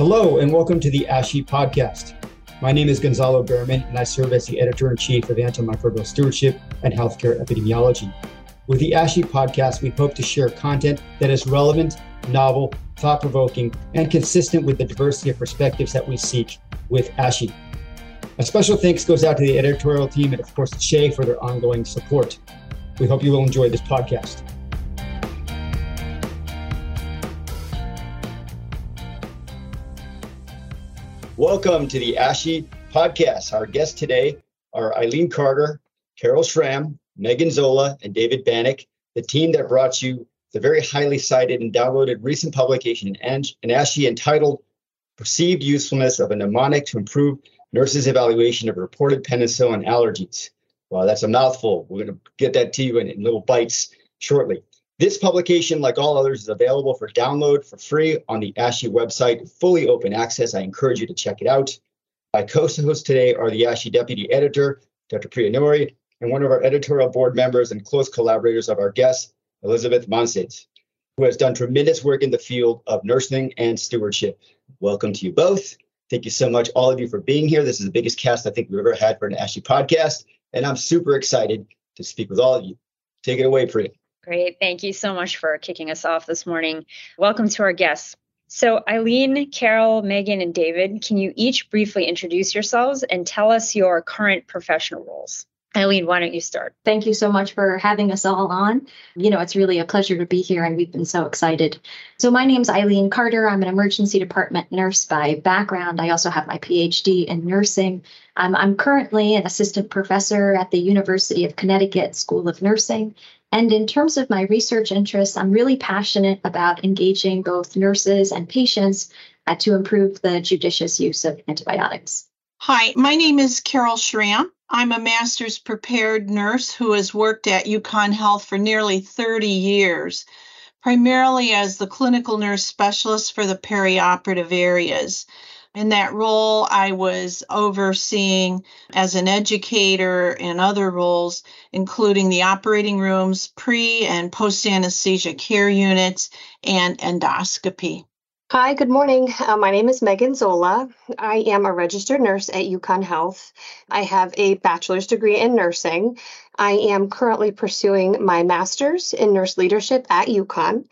Hello, and welcome to the ASHE podcast. My name is Gonzalo Bearman, and I serve as the editor in chief of Antimicrobial Stewardship and Healthcare Epidemiology. With the ASHE podcast, we hope to share content that is relevant, novel, thought provoking, and consistent with the diversity of perspectives that we seek with ASHE. A special thanks goes out to the editorial team and, of course, SHEA for their ongoing support. We hope you will enjoy this podcast. Welcome to the ASHE podcast. Our guests today are Eileen Carter, Carol Schramm, Meagan Zolla, and David Banach, the team that brought you the very highly cited and downloaded recent publication in, ASHE entitled Perceived Usefulness of a Mnemonic to Improve Nurses' Evaluation of Reported Penicillin Allergies. Well, that's a mouthful. We're going to get that to you in, in little bites shortly. This publication, like all others, is available for download for free on the ASHE website, fully open access. I encourage you to check it out. My co-hosts today are the ASHE deputy editor, Dr. Priya and one of our editorial board members and close collaborators of our guest, Elizabeth Monsees, who has done tremendous work in the field of nursing and stewardship. Welcome to you both. Thank you so much, all of you, for being here. This is the biggest cast I think we've ever had for an ASHE podcast and I'm super excited to speak with all of you. Take it away, Priya. Great. Thank you so much for kicking us off this morning. Welcome to our guests. So, Eileen, Carol, Meagan, and David, can you each briefly introduce yourselves and tell us your current professional roles? Eileen, why don't you start? Thank you so much for having us all on. You know, it's really a pleasure to be here, and we've been so excited. So, my name's Eileen Carter. I'm an emergency department nurse by background. I also have my PhD in nursing. Um, I'm currently an assistant professor at the University of Connecticut School of Nursing. And in terms of my research interests, I'm really passionate about engaging both nurses and patients uh, to improve the judicious use of antibiotics. Hi, my name is Carol Schramm. I'm a master's prepared nurse who has worked at UConn Health for nearly 30 years, primarily as the clinical nurse specialist for the perioperative areas. In that role, I was overseeing as an educator and other roles, including the operating rooms, pre and post anesthesia care units, and endoscopy. Hi, good morning. Uh, my name is Meagan Zolla. I am a registered nurse at UConn Health. I have a bachelor's degree in nursing. I am currently pursuing my master's in nurse leadership at UConn.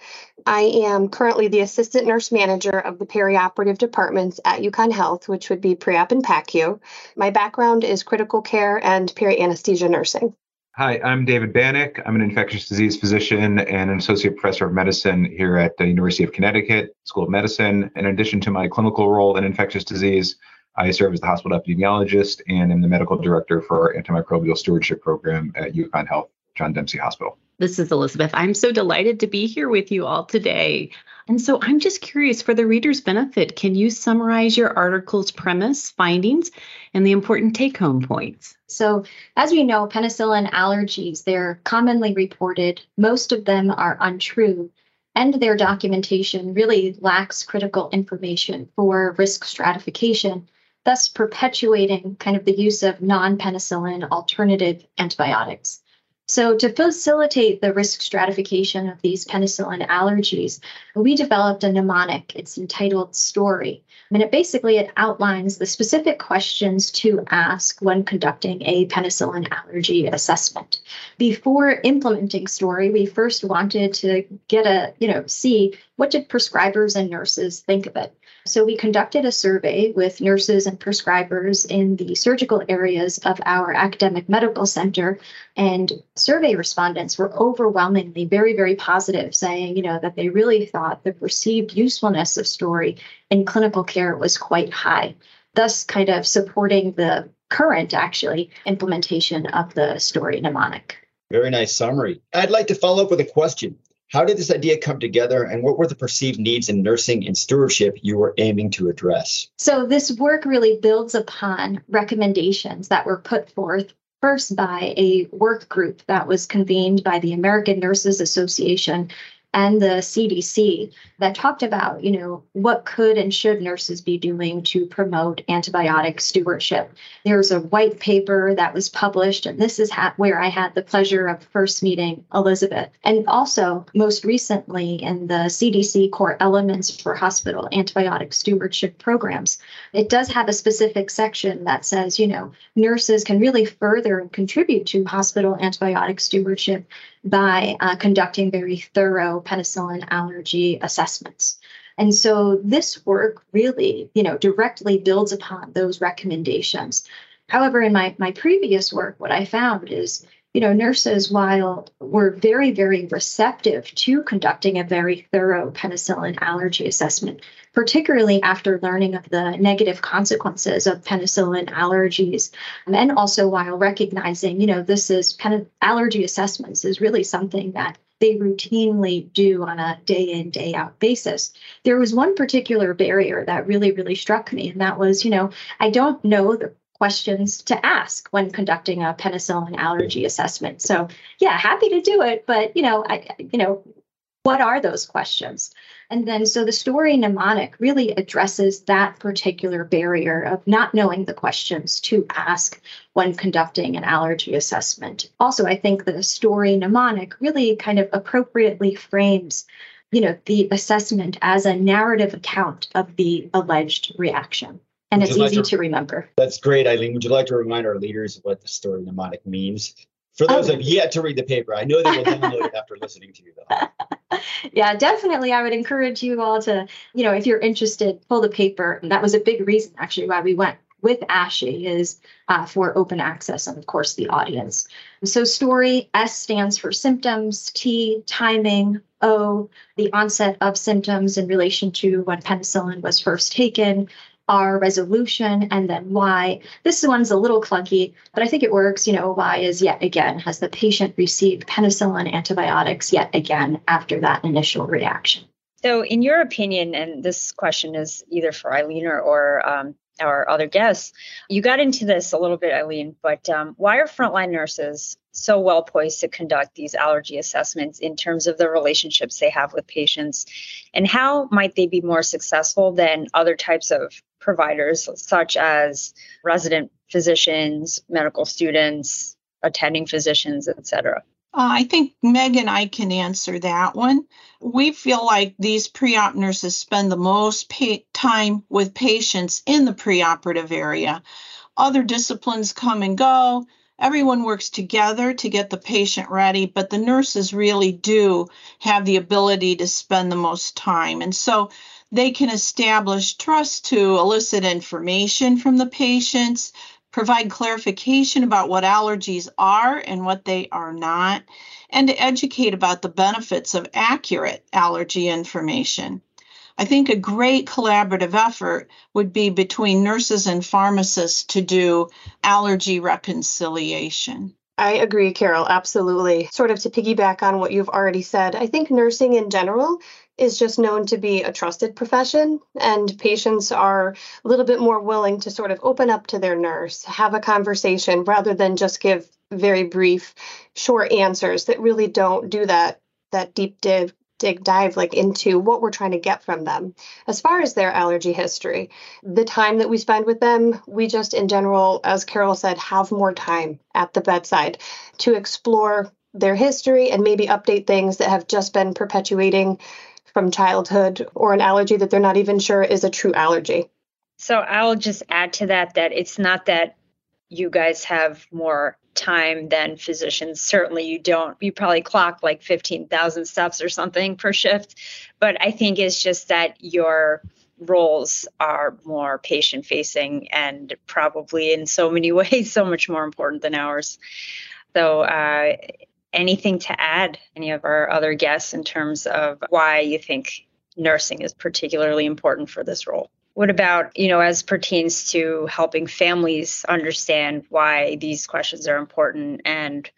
I am currently the assistant nurse manager of the perioperative departments at UConn Health, which would be pre-op and PACU. My background is critical care and peri-anesthesia nursing. Hi, I'm David Banach. I'm an infectious disease physician and an associate professor of medicine here at the University of Connecticut School of Medicine. In addition to my clinical role in infectious disease, I serve as the hospital epidemiologist and am the medical director for our antimicrobial stewardship program at UConn Health John Dempsey Hospital. This is Elizabeth. I'm so delighted to be here with you all today. And so I'm just curious for the reader's benefit, can you summarize your article's premise, findings, and the important take home points? So, as we know, penicillin allergies, they're commonly reported. Most of them are untrue, and their documentation really lacks critical information for risk stratification, thus perpetuating kind of the use of non penicillin alternative antibiotics. So, to facilitate the risk stratification of these penicillin allergies, we developed a mnemonic. It's entitled Story. And it basically it outlines the specific questions to ask when conducting a penicillin allergy assessment. Before implementing Story, we first wanted to get a, you know, see what did prescribers and nurses think of it. So we conducted a survey with nurses and prescribers in the surgical areas of our academic medical center. And survey respondents were overwhelmingly very, very positive, saying, you know, that they really thought the perceived usefulness of story in clinical care was quite high, thus kind of supporting the current actually implementation of the story mnemonic. Very nice summary. I'd like to follow up with a question. How did this idea come together, and what were the perceived needs in nursing and stewardship you were aiming to address? So, this work really builds upon recommendations that were put forth first by a work group that was convened by the American Nurses Association and the CDC that talked about, you know, what could and should nurses be doing to promote antibiotic stewardship. There's a white paper that was published, and this is ha- where I had the pleasure of first meeting Elizabeth. And also, most recently, in the CDC Core Elements for Hospital Antibiotic Stewardship Programs, it does have a specific section that says, you know, nurses can really further contribute to hospital antibiotic stewardship by uh, conducting very thorough penicillin allergy assessments. And so this work really, you know, directly builds upon those recommendations. However, in my, my previous work, what I found is, you know, nurses, while were very, very receptive to conducting a very thorough penicillin allergy assessment, particularly after learning of the negative consequences of penicillin allergies. Um, and also while recognizing, you know, this is pen- allergy assessments is really something that they routinely do on a day in, day out basis. There was one particular barrier that really, really struck me, and that was, you know, I don't know the questions to ask when conducting a penicillin allergy assessment. So, yeah, happy to do it, but you know, I you know, what are those questions? And then, so the story mnemonic really addresses that particular barrier of not knowing the questions to ask when conducting an allergy assessment. Also, I think the story mnemonic really kind of appropriately frames you know the assessment as a narrative account of the alleged reaction and Would it's you like easy to- to remember That's great, Eileen. Would you like to remind our leaders of what the story mnemonic means? For those Oh. who have yet to read the paper, I know they will download it after listening to you, though. yeah, definitely. I would encourage you all to, you know, if you're interested, pull the paper. And that was a big reason, actually, why we went with ASHE is uh, for open access and, of course, the audience. So, story S stands for symptoms, T, timing, O, the onset of symptoms in relation to when penicillin was first taken, R, resolution, and then Y. This one's a little clunky, but I think it works. You know, Y is yet again, has the patient received penicillin antibiotics yet again after that initial reaction? So, in your opinion, and this question is either for Eileen or, or um, our other guests, you got into this a little bit, Eileen, but um, why are frontline nurses so well poised to conduct these allergy assessments in terms of the relationships they have with patients? And how might they be more successful than other types of providers, such as resident physicians, medical students, attending physicians, et cetera? Uh, I think Meg and I can answer that one. We feel like these pre op nurses spend the most pa- time with patients in the preoperative area. Other disciplines come and go. Everyone works together to get the patient ready, but the nurses really do have the ability to spend the most time. And so they can establish trust to elicit information from the patients, provide clarification about what allergies are and what they are not, and to educate about the benefits of accurate allergy information. I think a great collaborative effort would be between nurses and pharmacists to do allergy reconciliation. I agree, Carol, absolutely. Sort of to piggyback on what you've already said, I think nursing in general is just known to be a trusted profession, and patients are a little bit more willing to sort of open up to their nurse, have a conversation rather than just give very brief, short answers that really don't do that that deep dive dig dive like into what we're trying to get from them. As far as their allergy history the time that we spend with them we just in general as carol said have more time at the bedside to explore their history and maybe update things that have just been perpetuating from childhood or an allergy that they're not even sure is a true allergy So I'll just add to that that it's not that you guys have more time than physicians. Certainly you don't. You probably clock like 15,000 steps or something per shift. But I think it's just that your roles are more patient facing and probably in so many ways so much more important than ours. So, uh, anything to add, any of our other guests, in terms of why you think nursing is particularly important for this role? What about, you know, as pertains to helping families understand why these questions are important and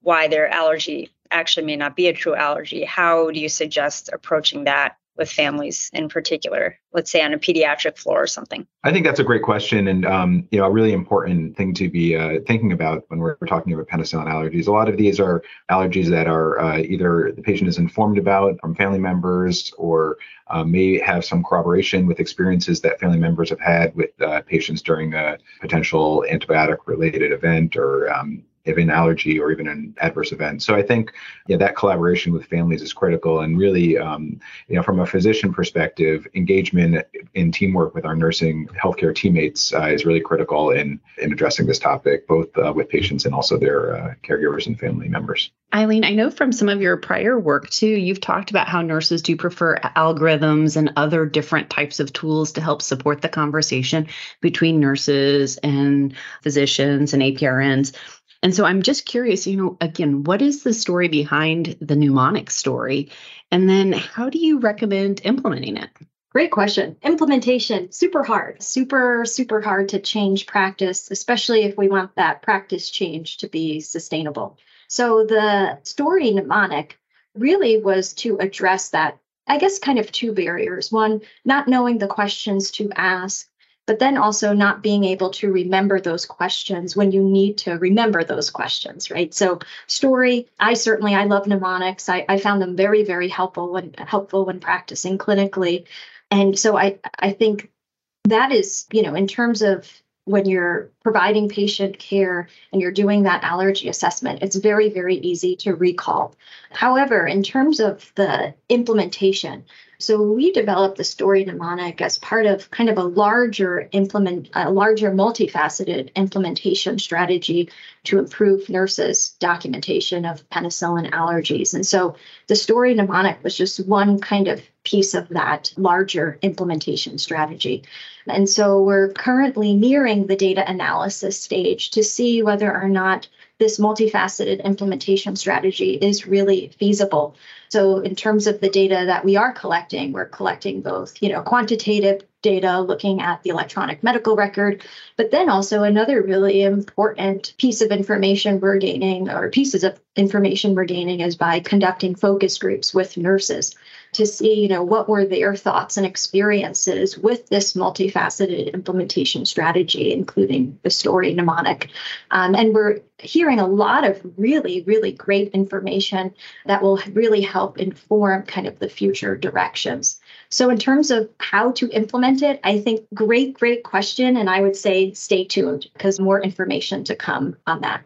why their allergy actually may not be a true allergy? How do you suggest approaching that with families in particular, let's say on a pediatric floor or something? I think that's a great question, and um, you know, a really important thing to be uh, thinking about when we're, talking about penicillin allergies. A lot of these are allergies that are uh, either the patient is informed about from family members, or uh, may have some corroboration with experiences that family members have had with uh, patients during a potential antibiotic-related event or um, of an allergy or even an adverse event. So I think yeah, that collaboration with families is critical, and really, um, you know, from a physician perspective, engagement in teamwork with our nursing healthcare teammates uh, is really critical in in addressing this topic, both uh, with patients and also their uh, caregivers and family members. Eileen, I know from some of your prior work too, you've talked about how nurses do prefer algorithms and other different types of tools to help support the conversation between nurses and physicians and APRNs. And so I'm just curious, you know, again, what is the story behind the mnemonic story? And then how do you recommend implementing it? Great question. Implementation, super hard, super, super hard to change practice, especially if we want that practice change to be sustainable. So the story mnemonic really was to address that, I guess, kind of two barriers. One, not knowing the questions to ask but then also not being able to remember those questions when you need to remember those questions, right? So story, I certainly I love mnemonics. I, I found them very, very helpful when helpful when practicing clinically. And so I I think that is, you know, in terms of when you're providing patient care and you're doing that allergy assessment, it's very, very easy to recall. However, in terms of the implementation, so we developed the story mnemonic as part of kind of a larger implement, a larger multifaceted implementation strategy to improve nurses' documentation of penicillin allergies. And so the story mnemonic was just one kind of piece of that larger implementation strategy. And so we're currently nearing the data analysis stage to see whether or not this multifaceted implementation strategy is really feasible. So in terms of the data that we are collecting, we're collecting both, you know, quantitative data looking at the electronic medical record, but then also another really important piece of information we're gaining or pieces of information we're gaining is by conducting focus groups with nurses to see, you know, what were their thoughts and experiences with this multifaceted implementation strategy, including the story mnemonic. Um, and we're hearing a lot of really, really great information that will really help inform kind of the future directions. So, in terms of how to implement it, I think great, great question. And I would say stay tuned because more information to come on that.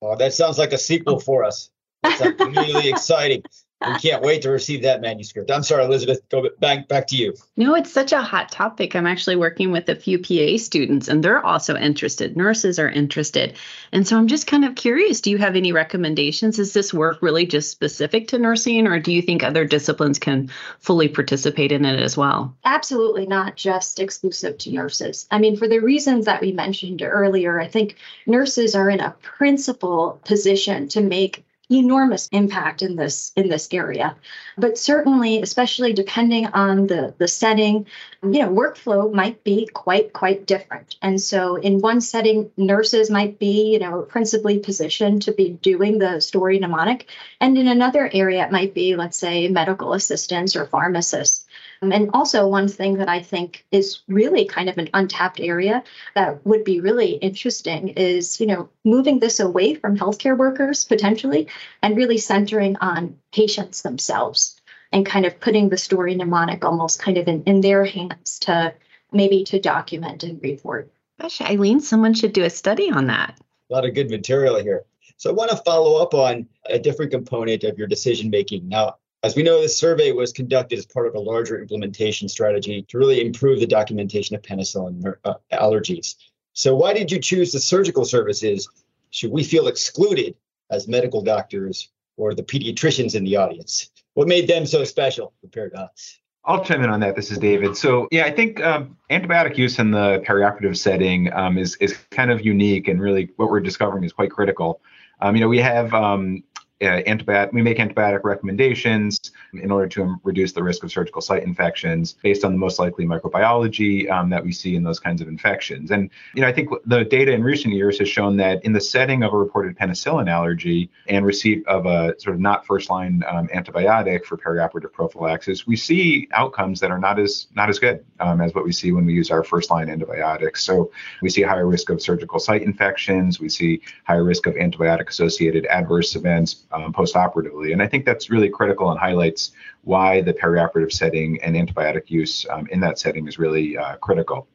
Oh, that sounds like a sequel for us. That's really exciting we can't wait to receive that manuscript. I'm sorry, Elizabeth. Go back back to you. No, it's such a hot topic. I'm actually working with a few PA students, and they're also interested. Nurses are interested, and so I'm just kind of curious. Do you have any recommendations? Is this work really just specific to nursing, or do you think other disciplines can fully participate in it as well? Absolutely not just exclusive to nurses. I mean, for the reasons that we mentioned earlier, I think nurses are in a principal position to make enormous impact in this in this area. But certainly especially depending on the the setting you know workflow might be quite quite different. And so in one setting nurses might be you know principally positioned to be doing the story mnemonic. And in another area it might be let's say medical assistants or pharmacists Um, and also, one thing that I think is really kind of an untapped area that would be really interesting is, you know, moving this away from healthcare workers potentially and really centering on patients themselves and kind of putting the story mnemonic almost kind of in, in their hands to maybe to document and report. Gosh, Eileen, someone should do a study on that. A lot of good material here. So I want to follow up on a different component of your decision making. Now, as we know, this survey was conducted as part of a larger implementation strategy to really improve the documentation of penicillin uh, allergies. So, why did you choose the surgical services? Should we feel excluded as medical doctors or the pediatricians in the audience? What made them so special compared to us? I'll chime in on that. This is David. So yeah, I think um, antibiotic use in the perioperative setting um, is is kind of unique, and really what we're discovering is quite critical. Um, you know, we have um, uh, antibiotic, we make antibiotic recommendations in order to reduce the risk of surgical site infections based on the most likely microbiology um, that we see in those kinds of infections. And you know, I think the data in recent years has shown that in the setting of a reported penicillin allergy and receipt of a sort of not first-line um, antibiotic for perioperative prophylaxis, we see outcomes that are not as not as good um, as what we see when we use our first-line antibiotics. So we see higher risk of surgical site infections. We see higher risk of antibiotic-associated adverse events um, postoperatively. And I think that's really critical and highlights why the perioperative setting and antibiotic use um, in that setting is really uh, critical.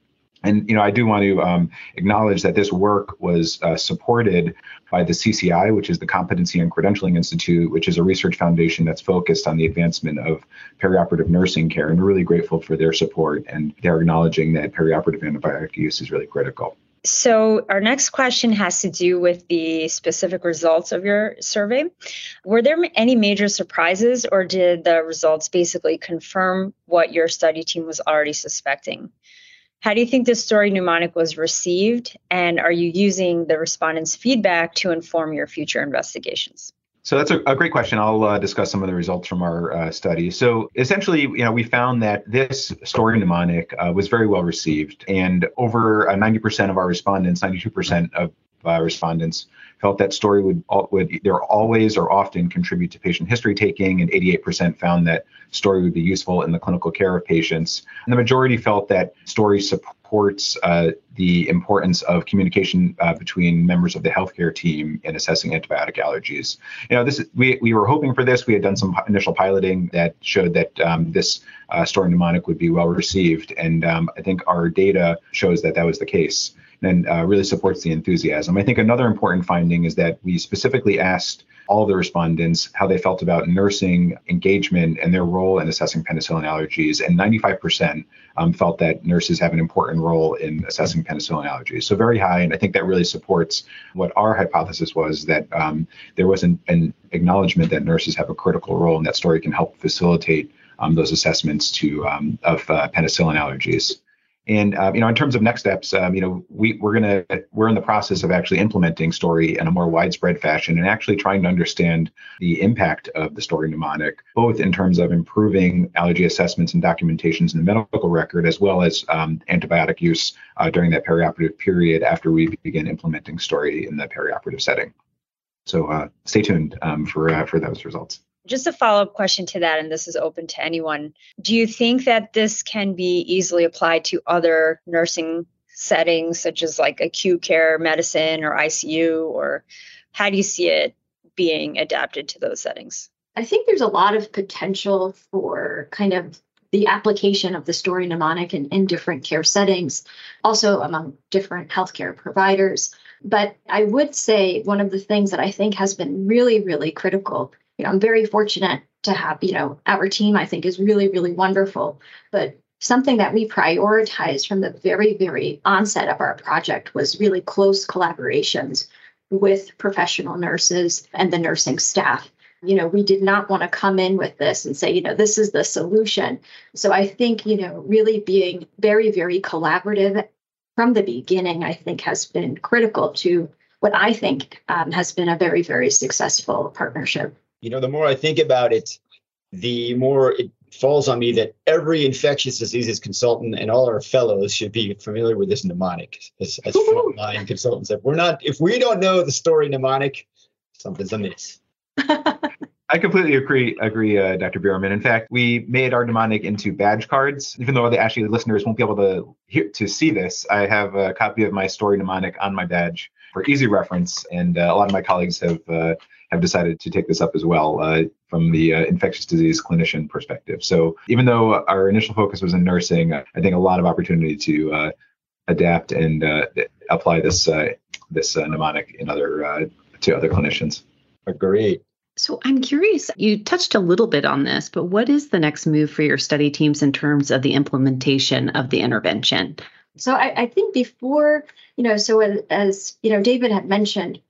And you know, I do want to um, acknowledge that this work was uh, supported by the CCI, which is the Competency and Credentialing Institute, which is a research foundation that's focused on the advancement of perioperative nursing care. And we're really grateful for their support, and they're acknowledging that perioperative antibiotic use is really critical. So, our next question has to do with the specific results of your survey. Were there any major surprises, or did the results basically confirm what your study team was already suspecting? How do you think this story mnemonic was received? And are you using the respondents' feedback to inform your future investigations? So that's a, a, great question. I'll uh, discuss some of the results from our uh, study. So essentially, you know, we found that this story mnemonic uh, was very well received, and over 90% uh, of our respondents, 92% of uh, respondents felt that story would would either always or often contribute to patient history taking, and 88% found that story would be useful in the clinical care of patients. And the majority felt that story supports uh, the importance of communication uh, between members of the healthcare team in assessing antibiotic allergies. You know, this is, we we were hoping for this. We had done some initial piloting that showed that um, this uh, story mnemonic would be well received, and um, I think our data shows that that was the case and uh, really supports the enthusiasm. I think another important finding is that we specifically asked all the respondents how they felt about nursing engagement and their role in assessing penicillin allergies, and 95% um, felt that nurses have an important role in assessing penicillin allergies. So very high, and I think that really supports what our hypothesis was that um, there was an, an, acknowledgement that nurses have a critical role, and that story can help facilitate um, those assessments to um, of uh, penicillin allergies. And uh, you know, in terms of next steps, um, you know, we we're gonna we're in the process of actually implementing Story in a more widespread fashion and actually trying to understand the impact of the Story mnemonic, both in terms of improving allergy assessments and documentations in the medical record, as well as um, antibiotic use uh, during that perioperative period after we begin implementing Story in the perioperative setting. So uh, stay tuned um, for uh, for those results. Just a follow up question to that, and this is open to anyone. Do you think that this can be easily applied to other nursing settings, such as like acute care medicine or ICU, or how do you see it being adapted to those settings? I think there's a lot of potential for kind of the application of the story mnemonic in, in different care settings, also among different healthcare providers. But I would say one of the things that I think has been really, really critical you know, I'm very fortunate to have, you know, our team, I think is really, really wonderful. But something that we prioritized from the very, very onset of our project was really close collaborations with professional nurses and the nursing staff. You know, we did not want to come in with this and say, you know, this is the solution. So I think, you know, really being very, very collaborative from the beginning, I think has been critical to what I think um, has been a very, very successful partnership you know, the more I think about it, the more it falls on me that every infectious diseases consultant and all our fellows should be familiar with this mnemonic as, as frontline consultants. If we're not, if we don't know the story mnemonic, something's amiss. I completely agree, agree, uh, Dr. Bearman. In fact, we made our mnemonic into badge cards. Even though the actually listeners won't be able to hear to see this, I have a copy of my story mnemonic on my badge for easy reference, and uh, a lot of my colleagues have uh, have decided to take this up as well uh, from the uh, infectious disease clinician perspective. So even though our initial focus was in nursing, I think a lot of opportunity to uh, adapt and uh, apply this uh, this uh, mnemonic in other to other clinicians. Agreed. So I'm curious, you touched a little bit on this, but what is the next move for your study teams in terms of the implementation of the intervention? So I, I think before, you know, so as, as you know, David had mentioned,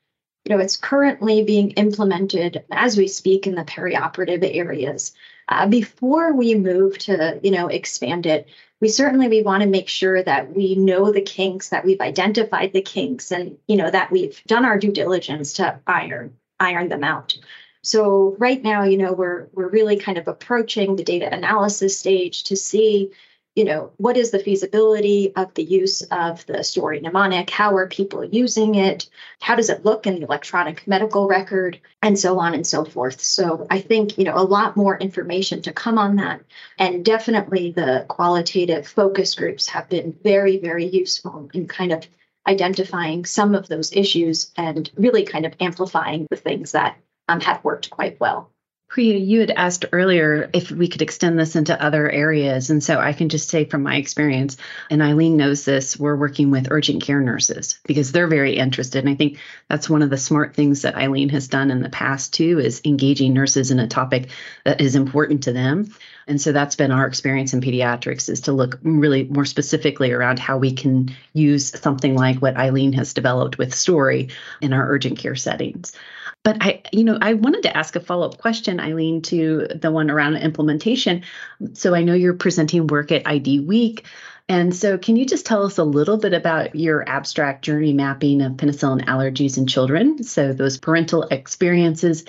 you know, it's currently being implemented as we speak in the perioperative areas. Uh, before we move to, you know, expand it, we certainly we want to make sure that we know the kinks, that we've identified the kinks, and you know that we've done our due diligence to iron iron them out. So right now, you know, we're we're really kind of approaching the data analysis stage to see you know, what is the feasibility of the use of the story mnemonic? How are people using it? How does it look in the electronic medical record? And so on and so forth. So I think, you know, a lot more information to come on that. And definitely the qualitative focus groups have been very, very useful in kind of identifying some of those issues and really kind of amplifying the things that um, have worked quite well. Priya, you had asked earlier if we could extend this into other areas. And so I can just say from my experience, and Eileen knows this, we're working with urgent care nurses because they're very interested. And I think that's one of the smart things that Eileen has done in the past too, is engaging nurses in a topic that is important to them. And so that's been our experience in pediatrics is to look really more specifically around how we can use something like what Eileen has developed with Story in our urgent care settings. But I, you know, I wanted to ask a follow up question, Eileen, to the one around implementation. So I know you're presenting work at ID Week. And so, can you just tell us a little bit about your abstract journey mapping of penicillin allergies in children? So, those parental experiences,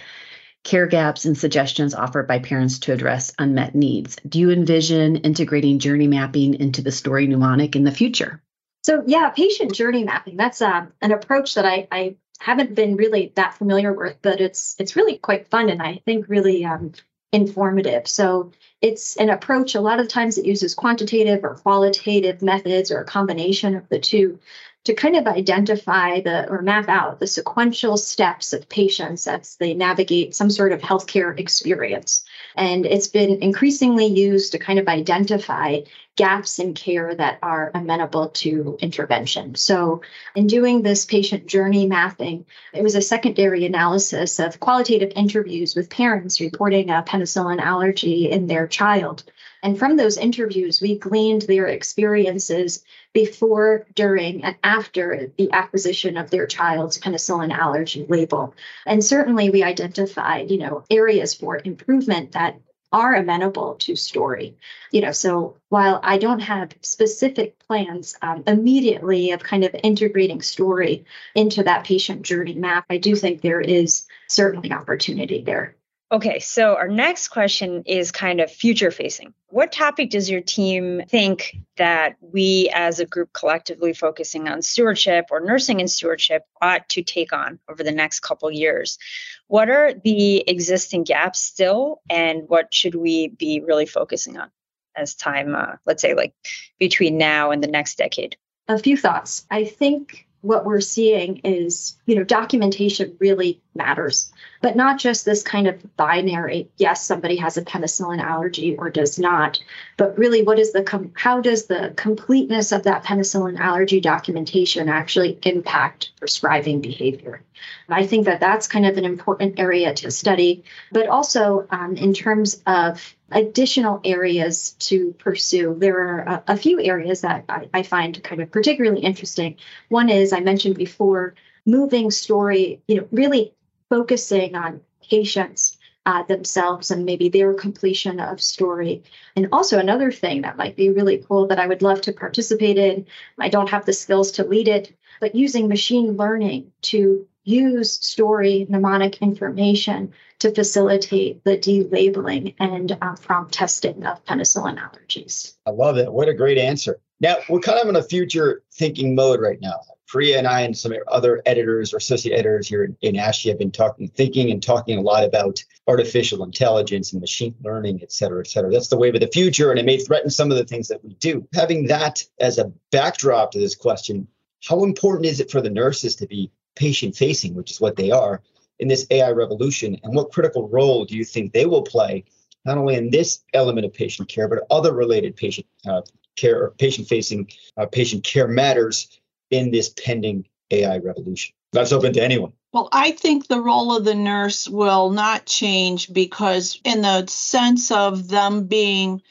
care gaps, and suggestions offered by parents to address unmet needs. Do you envision integrating journey mapping into the story mnemonic in the future? So, yeah, patient journey mapping, that's uh, an approach that I, I haven't been really that familiar with, but it's it's really quite fun and I think really um, informative. So it's an approach. A lot of times it uses quantitative or qualitative methods or a combination of the two to kind of identify the or map out the sequential steps of patients as they navigate some sort of healthcare experience. And it's been increasingly used to kind of identify gaps in care that are amenable to intervention. So, in doing this patient journey mapping, it was a secondary analysis of qualitative interviews with parents reporting a penicillin allergy in their child. And from those interviews, we gleaned their experiences before, during, and after the acquisition of their child's penicillin allergy label. And certainly we identified, you know, areas for improvement that are amenable to story you know so while i don't have specific plans um, immediately of kind of integrating story into that patient journey map i do think there is certainly opportunity there Okay, so our next question is kind of future facing. What topic does your team think that we as a group collectively focusing on stewardship or nursing and stewardship ought to take on over the next couple years? What are the existing gaps still and what should we be really focusing on as time uh, let's say like between now and the next decade? A few thoughts. I think what we're seeing is, you know, documentation really matters, but not just this kind of binary, yes, somebody has a penicillin allergy or does not, but really what is the, com- how does the completeness of that penicillin allergy documentation actually impact prescribing behavior? And I think that that's kind of an important area to study, but also um, in terms of additional areas to pursue. There are a, a few areas that I, I, find kind of particularly interesting. One is I mentioned before, moving story, you know, really focusing on patients uh, themselves and maybe their completion of story. And also another thing that might be really cool that I would love to participate in. I don't have the skills to lead it, but using machine learning to use story mnemonic information to facilitate the delabeling and uh, prompt testing of penicillin allergies. I love it. What a great answer. Now, we're kind of in a future thinking mode right now. Priya and I and some other editors or associate editors here in, in ASHE have been talking, thinking and talking a lot about artificial intelligence and machine learning, et cetera, et cetera. That's the wave of the future, and it may threaten some of the things that we do. Having that as a backdrop to this question, how important is it for the nurses to be patient facing, which is what they are, in this AI revolution? And what critical role do you think they will play, not only in this element of patient care, but other related patient uh, care or patient facing uh, patient care matters in this pending AI revolution? That's open to anyone. Well, I think the role of the nurse will not change because, in the sense of them being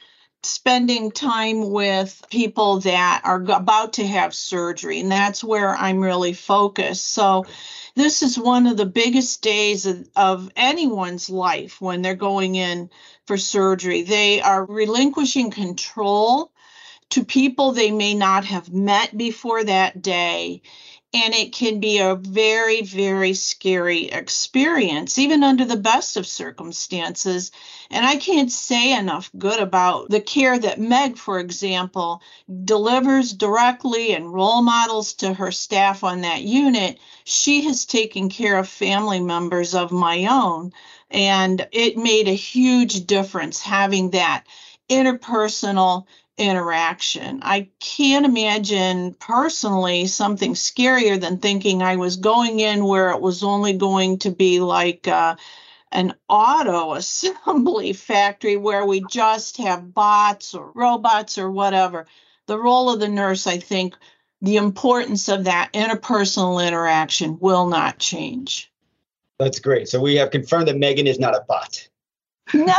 spending time with people that are about to have surgery, and that's where I'm really focused. So, this is one of the biggest days of, of, anyone's life when they're going in for surgery. They are relinquishing control to people they may not have met before that day and it can be a very, very scary experience, even under the best of circumstances. And I can't say enough good about the care that Meg, for example, delivers directly and role models to her staff on that unit. She has taken care of family members of my own, and it made a huge difference having that interpersonal interaction. I can't imagine personally something scarier than thinking I was going in where it was only going to be like uh, an auto assembly factory where we just have bots or robots or whatever. The role of the nurse, I think, the importance of that interpersonal interaction will not change. That's great. So we have confirmed that Meagan is not a bot. No,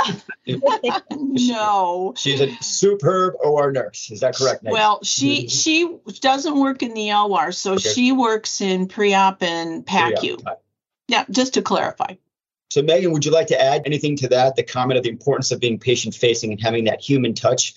no. She's a superb OR nurse. Is that correct? Meagan? Well, she she doesn't work in the OR, so Okay. she works in pre-op and PACU. Yeah. Yeah, just to clarify. So Meagan, would you like to add anything to that? The comment of the importance of being patient facing and having that human touch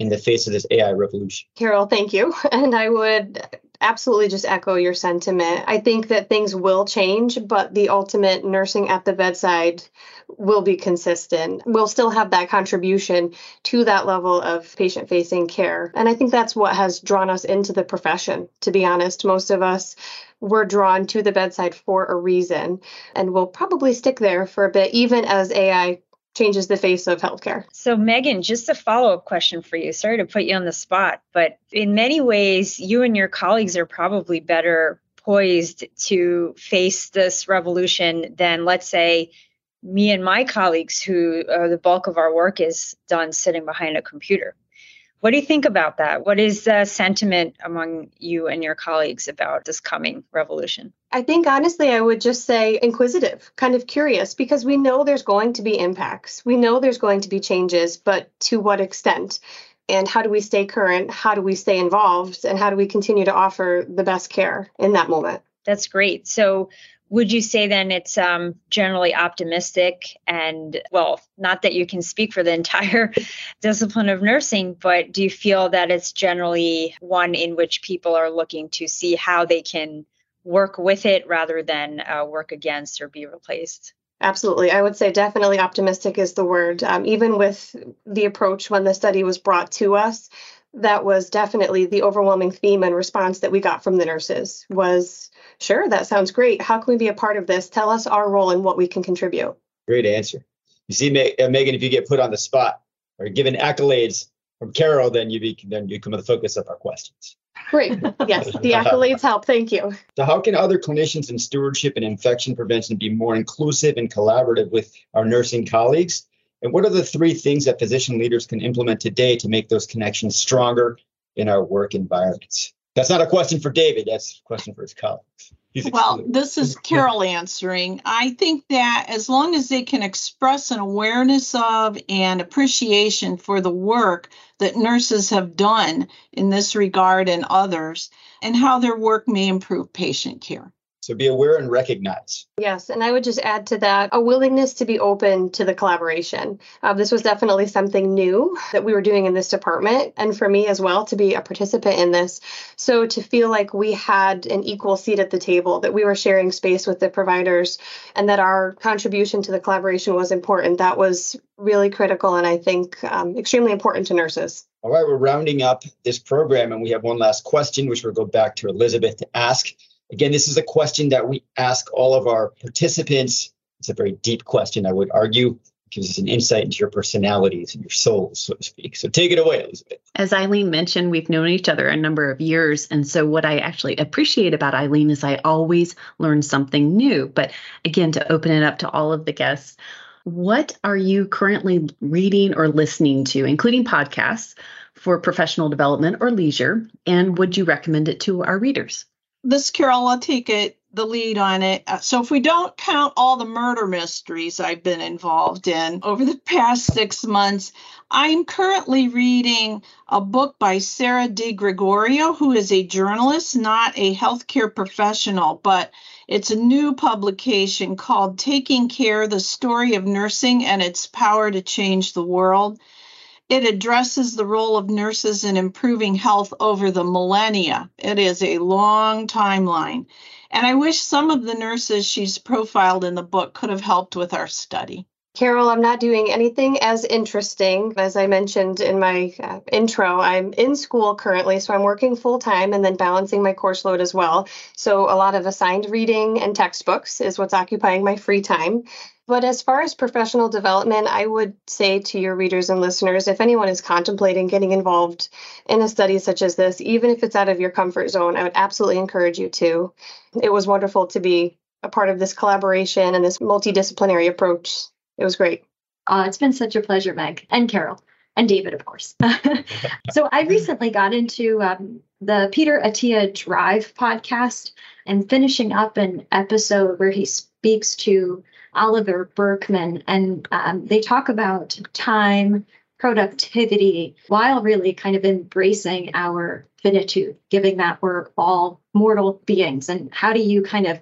in the face of this AI revolution. Carol, thank you. And I would absolutely just echo your sentiment. I think that things will change, but the ultimate nursing at the bedside will be consistent. We'll still have that contribution to that level of patient facing care. And I think that's what has drawn us into the profession, to be honest. Most of us were drawn to the bedside for a reason, and we'll probably stick there for a bit, even as AI changes the face of healthcare. So, Meagan, just a follow up question for you. Sorry to put you on the spot, but in many ways, you and your colleagues are probably better poised to face this revolution than, let's say, me and my colleagues, who uh, the bulk of our work is done sitting behind a computer. What do you think about that? What is the sentiment among you and your colleagues about this coming revolution? I think honestly, I would just say inquisitive, kind of curious, because we know there's going to be impacts. We know there's going to be changes, but to what extent? And how do we stay current? How do we stay involved? And how do we continue to offer the best care in that moment? That's great. So, would you say then it's um, generally optimistic and well not that you can speak for the entire discipline of nursing but do you feel that it's generally one in which people are looking to see how they can work with it rather than uh, work against or be replaced Absolutely. I would say definitely optimistic is the word. Um, even with the approach when the study was brought to us, that was definitely the overwhelming theme and response that we got from the nurses was sure that sounds great how can we be a part of this tell us our role and what we can contribute Great answer. You see, uh, Meagan, if you get put on the spot or given accolades from Carol, then you be, then you become the focus of our questions. great yes the accolades help thank you So, how can other clinicians in stewardship and infection prevention be more inclusive and collaborative with our nursing colleagues? And what are the three things that physician leaders can implement today to make those connections stronger in our work environments? That's not a question for David. That's a question for his colleagues. Well, this is Carol answering. I think that as long as they can express an awareness of and appreciation for the work that nurses have done in this regard and others, and how their work may improve patient care. So be aware and recognize. Yes, and I would just add to that a willingness to be open to the collaboration. Uh, this was definitely something new that we were doing in this department, and for me as well to be a participant in this. So to feel like we had an equal seat at the table, that we were sharing space with the providers, and that our contribution to the collaboration was important, that was really critical and I think um, extremely important to nurses. All right, we're rounding up this program, and we have one last question, which we'll go back to Elizabeth to ask. Again, this is a question that we ask all of our participants. It's a very deep question, I would argue. It gives us an insight into your personalities and your souls, so to speak. So take it away, Elizabeth. As Eileen mentioned, we've known each other a number of years. And so, what I actually appreciate about Eileen is I always learn something new. But again, to open it up to all of the guests, what are you currently reading or listening to, including podcasts for professional development or leisure? And would you recommend it to our readers? This Carol, I'll take it the lead on it. Uh, so if we don't count all the murder mysteries I've been involved in over the past six months, I'm currently reading a book by Sarah Di Gregorio, who is a journalist, not a healthcare professional, but it's a new publication called Taking Care The Story of Nursing and Its Power to Change the World. It addresses the role of nurses in improving health over the millennia. It is a long timeline. And I wish some of the nurses she's profiled in the book could have helped with our study. Carol, I'm not doing anything as interesting. As I mentioned in my uh, intro, I'm in school currently, so I'm working full time and then balancing my course load as well. So, a lot of assigned reading and textbooks is what's occupying my free time. But as far as professional development, I would say to your readers and listeners if anyone is contemplating getting involved in a study such as this, even if it's out of your comfort zone, I would absolutely encourage you to. It was wonderful to be a part of this collaboration and this multidisciplinary approach it was great. Uh, it's been such a pleasure, Meg and Carol and David, of course. so I recently got into um, the Peter Attia Drive podcast and finishing up an episode where he speaks to Oliver Burkeman, and um, they talk about time, productivity, while really kind of embracing our finitude, giving that we're all mortal beings, and how do you kind of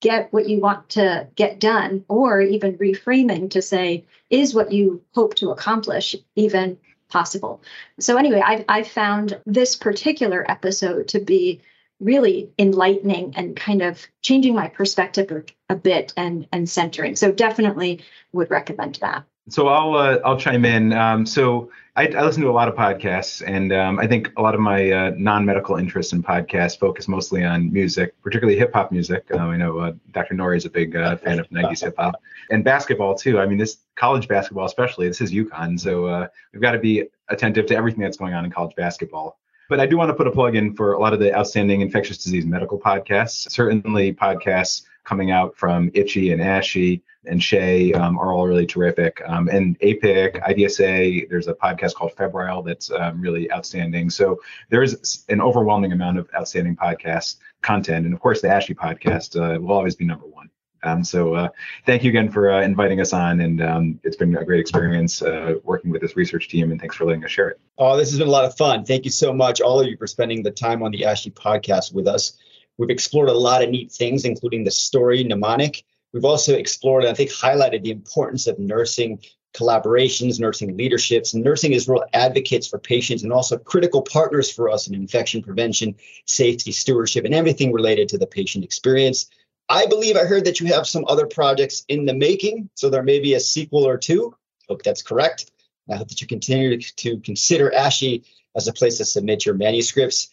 get what you want to get done, or even reframing to say, is what you hope to accomplish even possible? So, anyway, I've, I've found this particular episode to be really enlightening and kind of changing my perspective a bit and, and centering. So, definitely would recommend that. So I'll uh, I'll chime in. Um, so I, I, listen to a lot of podcasts, and um, I think a lot of my uh, non-medical interests in podcasts focus mostly on music, particularly hip hop music. Uh, I know uh, Dr. Nori is a big uh, fan of 90s hip hop and basketball too. I mean, this college basketball, especially. This is UConn, so uh, we've got to be attentive to everything that's going on in college basketball. But I do want to put a plug in for a lot of the outstanding infectious disease medical podcasts. Certainly, podcasts coming out from ICHE and ASHE and SHEA um, are all really terrific. Um, and APIC, IDSA, there's a podcast called Febrile that's um, really outstanding. So there's an overwhelming amount of outstanding podcast content. And of course, the ASHE podcast uh, will always be number one. Um, so uh, thank you again for uh, inviting us on, and um, it's been a great experience uh, working with this research team. And thanks for letting us share it. Oh, this has been a lot of fun. Thank you so much, all of you, for spending the time on the ASHE podcast with us. We've explored a lot of neat things, including the story mnemonic. We've also explored and I think highlighted the importance of nursing collaborations, nursing leaderships. Nursing is real advocates for patients and also critical partners for us in infection prevention, safety, stewardship, and everything related to the patient experience. I believe I heard that you have some other projects in the making, so there may be a sequel or two. Hope that's correct. I hope that you continue to consider ASHE as a place to submit your manuscripts.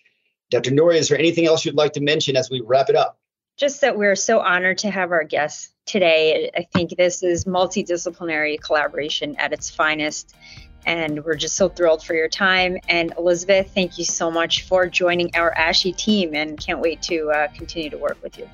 Dr. Nori, is there anything else you'd like to mention as we wrap it up? Just that we're so honored to have our guests today. I think this is multidisciplinary collaboration at its finest. And we're just so thrilled for your time. And Elizabeth, thank you so much for joining our ASHE team and can't wait to uh, continue to work with you.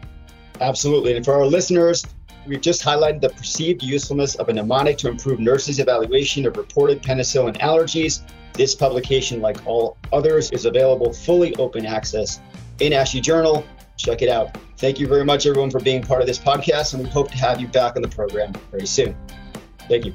Absolutely. And for our listeners, we've just highlighted the perceived usefulness of a mnemonic to improve nurses' evaluation of reported penicillin allergies this publication, like all others, is available fully open access in ASHE Journal. Check it out. Thank you very much, everyone, for being part of this podcast, and we hope to have you back on the program very soon. Thank you.